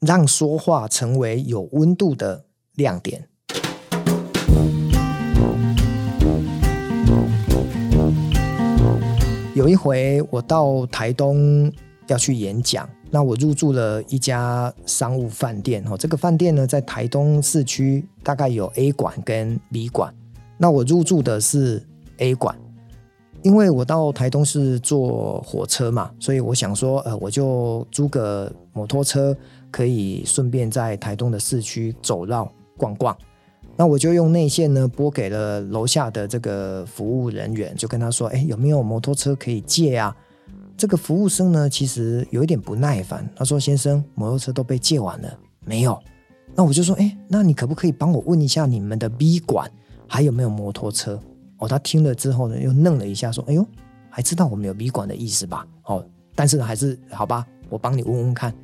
让说话成为有温度的亮点。有一回我到台东要去演讲，那我入住了一家商务饭店哦。这个饭店呢，在台东市区，大概有 A 馆跟 B 馆。那我入住的是 A 馆，因为我到台东是坐火车嘛，所以我想说，呃，我就租个摩托车，可以顺便在台东的市区走绕逛逛。那我就用内线呢拨给了楼下的这个服务人员，就跟他说：“哎，有没有摩托车可以借啊？”这个服务生呢，其实有一点不耐烦，他说：“先生，摩托车都被借完了，没有。”那我就说：“哎，那你可不可以帮我问一下你们的 B 馆还有没有摩托车？”哦，他听了之后呢，又愣了一下，说：“哎呦，还知道我们有 B 馆的意思吧？哦，但是呢，还是好吧，我帮你问问看。”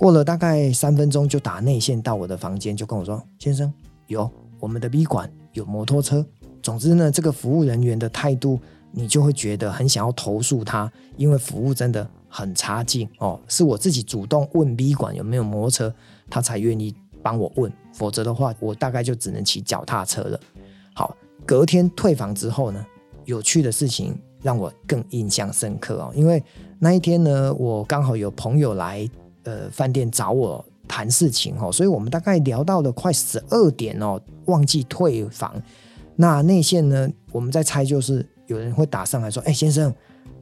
过了大概三分钟，就打内线到我的房间，就跟我说：“先生。”有我们的 B 馆有摩托车，总之呢，这个服务人员的态度，你就会觉得很想要投诉他，因为服务真的很差劲哦。是我自己主动问 B 馆有没有摩托车，他才愿意帮我问，否则的话，我大概就只能骑脚踏车了。好，隔天退房之后呢，有趣的事情让我更印象深刻哦，因为那一天呢，我刚好有朋友来 呃饭店找我。谈事情哦，所以我们大概聊到了快十二点哦，忘记退房。那内线呢，我们在猜，就是有人会打上来说：“哎，先生，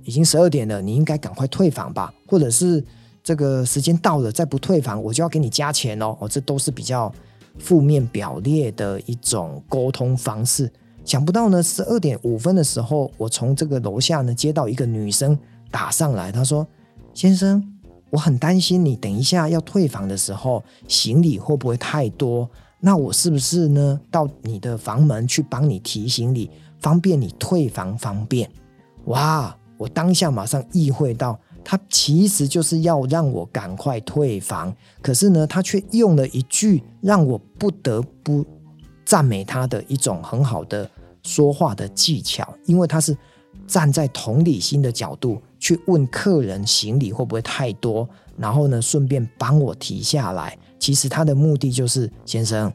已经十二点了，你应该赶快退房吧？或者是这个时间到了再不退房，我就要给你加钱哦。”哦，这都是比较负面表列的一种沟通方式。想不到呢，十二点五分的时候，我从这个楼下呢接到一个女生打上来，她说：“先生。”我很担心你等一下要退房的时候，行李会不会太多？那我是不是呢到你的房门去帮你提行李，方便你退房方便？哇！我当下马上意会到，他其实就是要让我赶快退房，可是呢，他却用了一句让我不得不赞美他的一种很好的说话的技巧，因为他是站在同理心的角度。去问客人行李会不会太多，然后呢，顺便帮我提下来。其实他的目的就是，先生，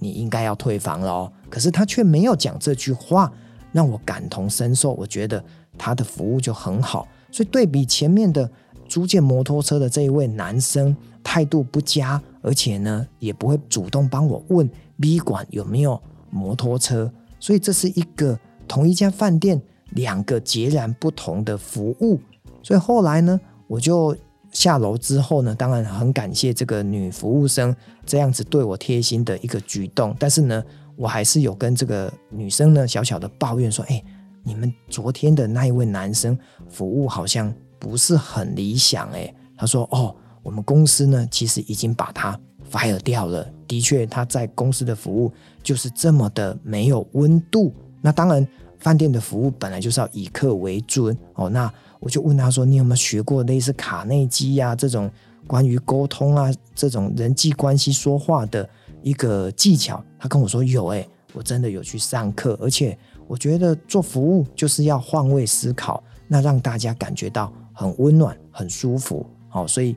你应该要退房了。可是他却没有讲这句话，让我感同身受。我觉得他的服务就很好，所以对比前面的租借摩托车的这一位男生，态度不佳，而且呢，也不会主动帮我问 B 馆有没有摩托车。所以这是一个同一家饭店。两个截然不同的服务，所以后来呢，我就下楼之后呢，当然很感谢这个女服务生这样子对我贴心的一个举动，但是呢，我还是有跟这个女生呢小小的抱怨说：“哎，你们昨天的那一位男生服务好像不是很理想。”哎，他说：“哦，我们公司呢其实已经把他 fire 掉了，的确他在公司的服务就是这么的没有温度。”那当然。饭店的服务本来就是要以客为尊哦，那我就问他说：“你有没有学过类似卡内基呀、啊、这种关于沟通啊这种人际关系说话的一个技巧？”他跟我说：“有诶，我真的有去上课，而且我觉得做服务就是要换位思考，那让大家感觉到很温暖、很舒服。哦，所以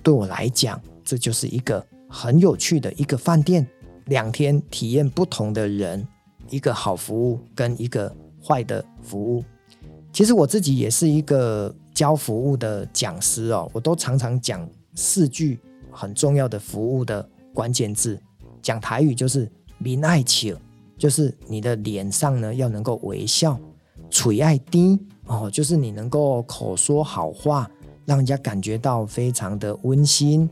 对我来讲，这就是一个很有趣的一个饭店，两天体验不同的人，一个好服务跟一个。坏的服务，其实我自己也是一个教服务的讲师哦，我都常常讲四句很重要的服务的关键字，讲台语就是“面爱笑”，就是你的脸上呢要能够微笑；“垂爱低”哦，就是你能够口说好话，让人家感觉到非常的温馨；“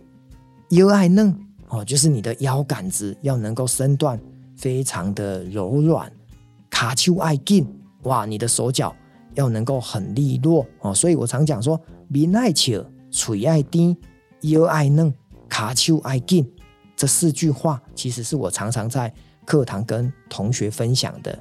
腰爱嫩”哦，就是你的腰杆子要能够身段非常的柔软；“卡丘爱紧”。哇，你的手脚要能够很利落哦，所以我常讲说，面爱笑，嘴爱甜，腰爱嫩，卡丘爱紧，这四句话其实是我常常在课堂跟同学分享的。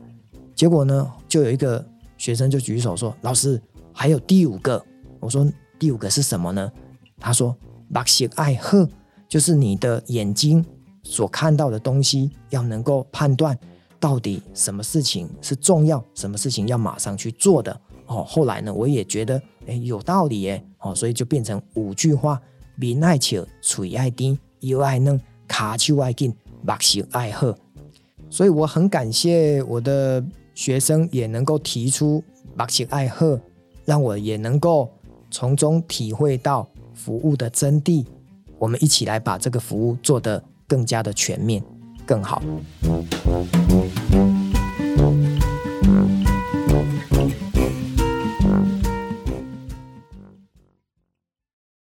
结果呢，就有一个学生就举手说：“老师，还有第五个。”我说：“第五个是什么呢？”他说：“目色爱好，就是你的眼睛所看到的东西要能够判断。”到底什么事情是重要？什么事情要马上去做的？哦，后来呢，我也觉得，哎，有道理耶。哦，所以就变成五句话：面爱笑，嘴爱甜，腰爱嫩，卡手爱紧，目色爱好。所以我很感谢我的学生也能够提出目色爱好，让我也能够从中体会到服务的真谛。我们一起来把这个服务做得更加的全面，更好。Thank you.